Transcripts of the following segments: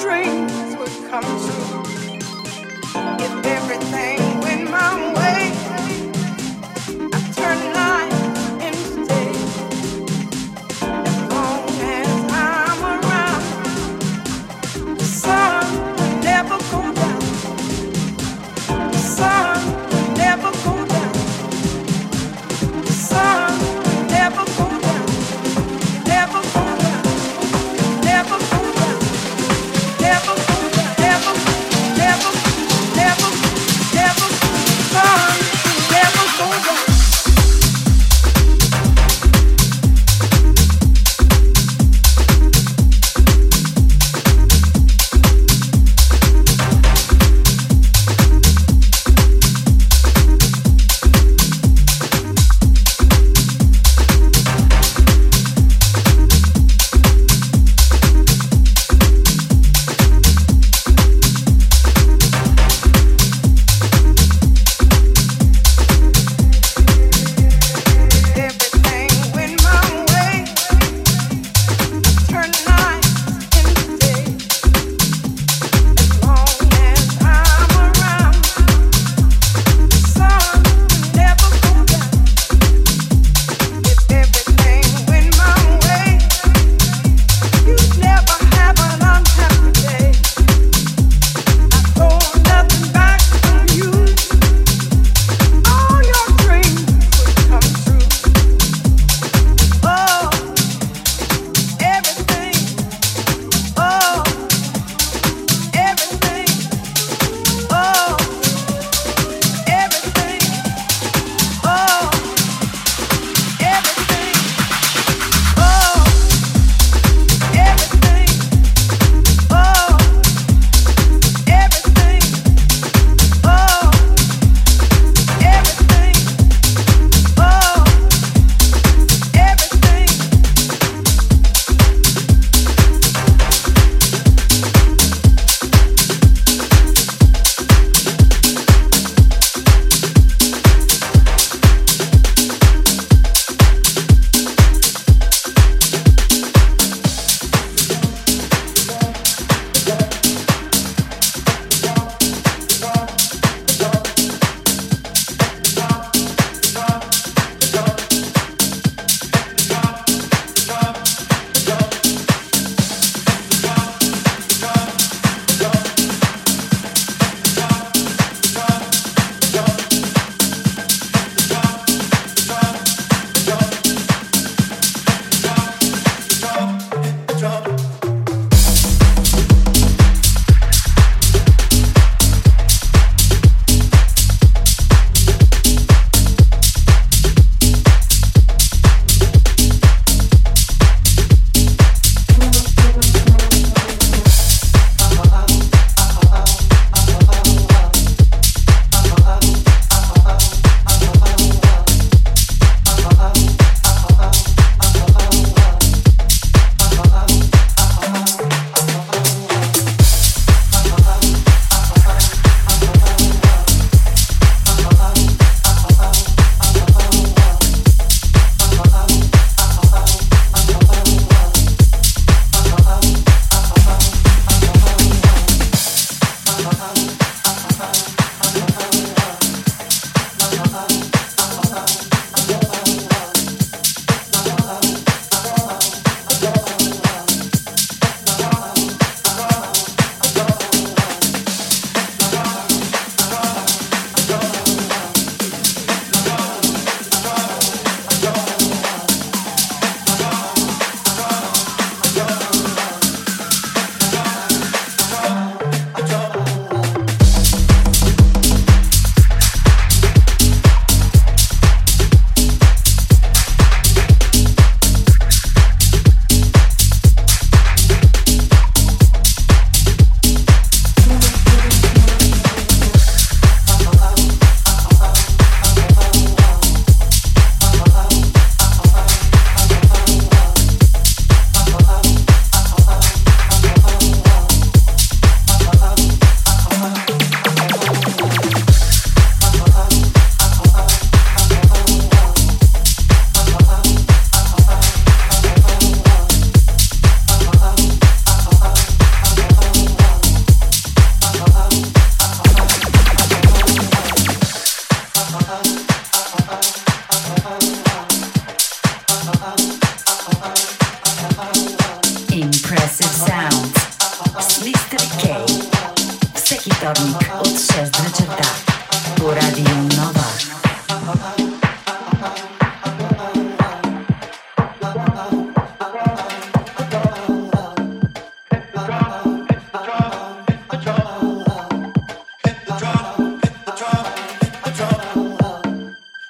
dreams would come true. If there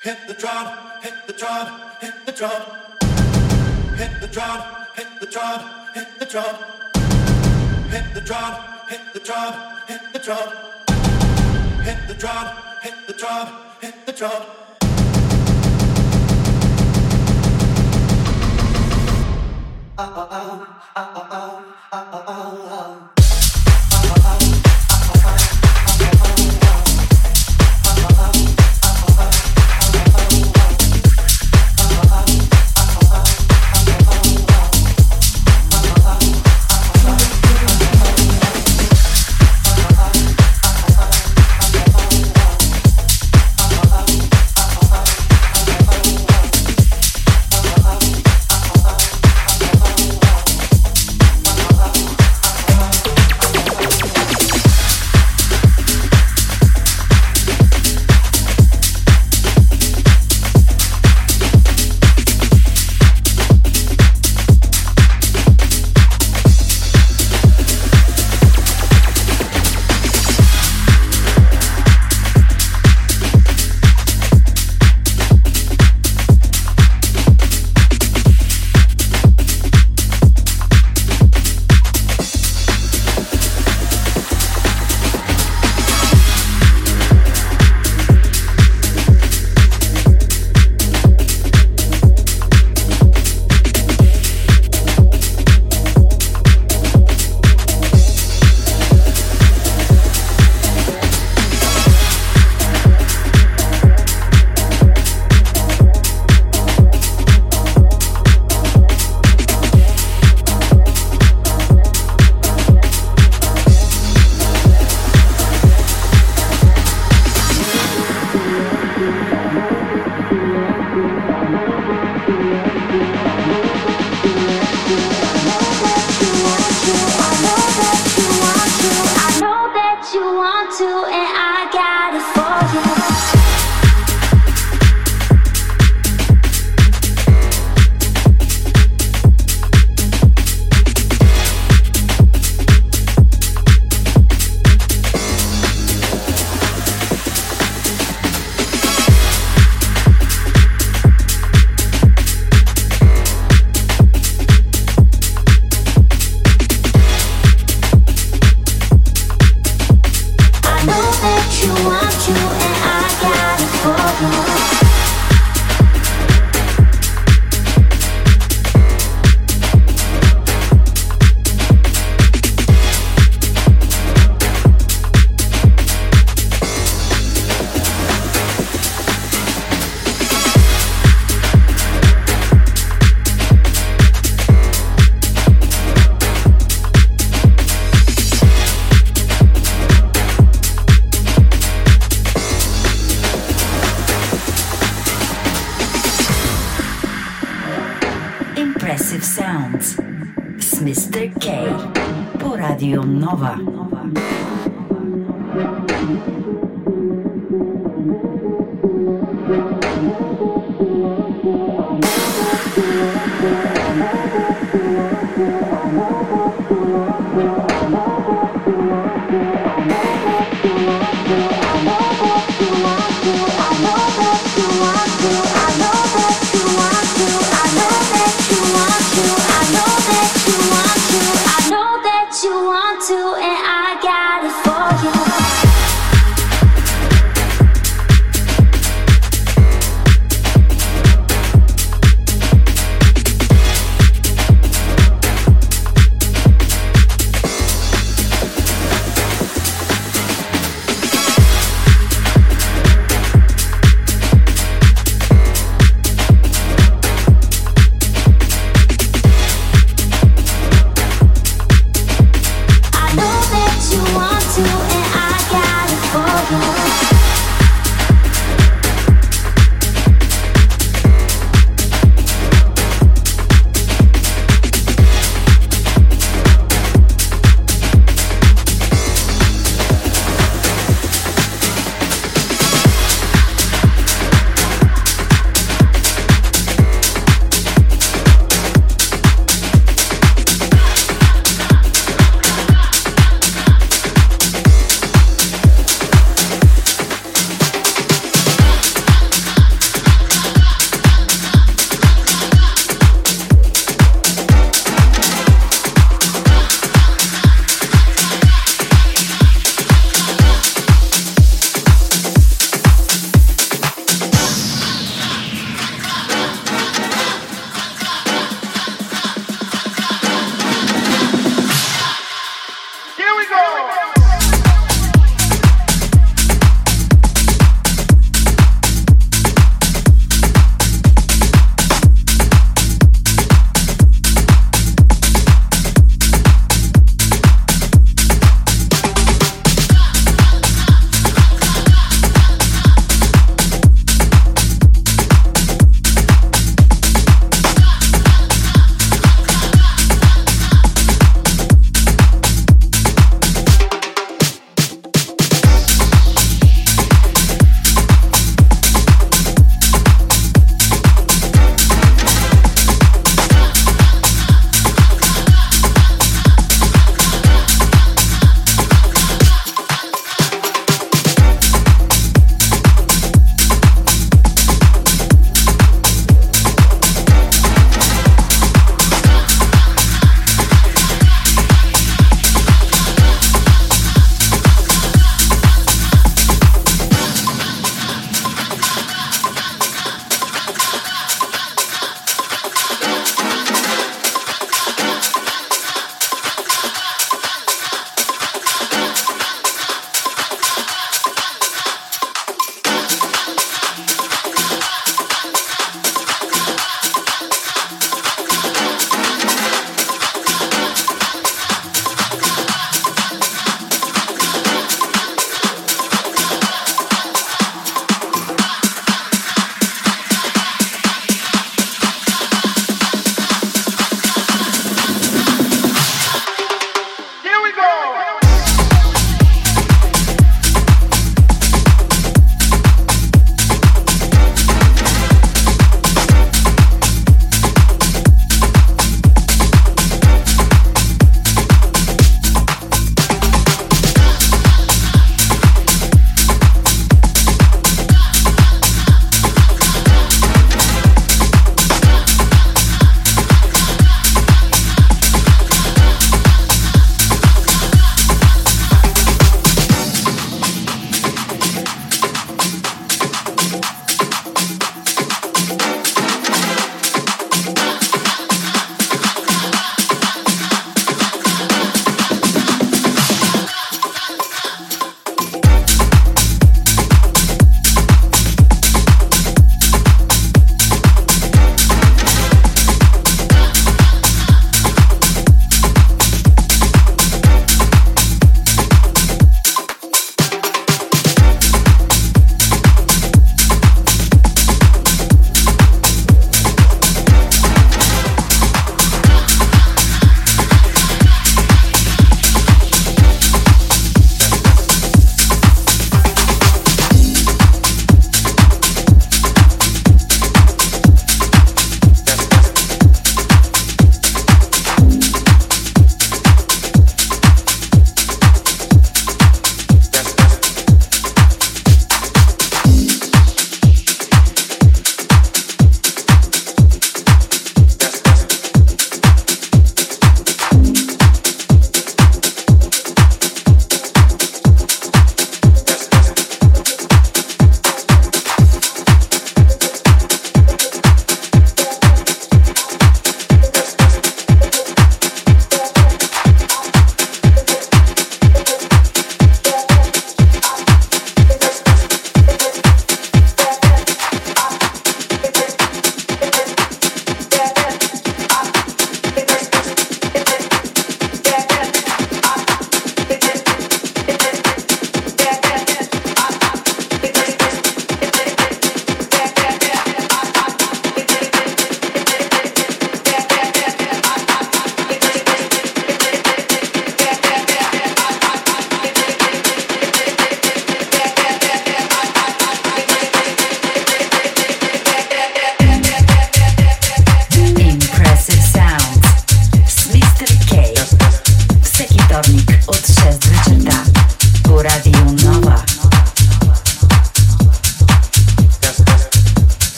hit the drum, hit the drum, hit the drum. Hit the drum, hit the drum, hit the drum. Hit the drum, hit the drum, hit the drum. Hit the drum, hit the drum, hit the drum. Uh oh oh, uh oh oh.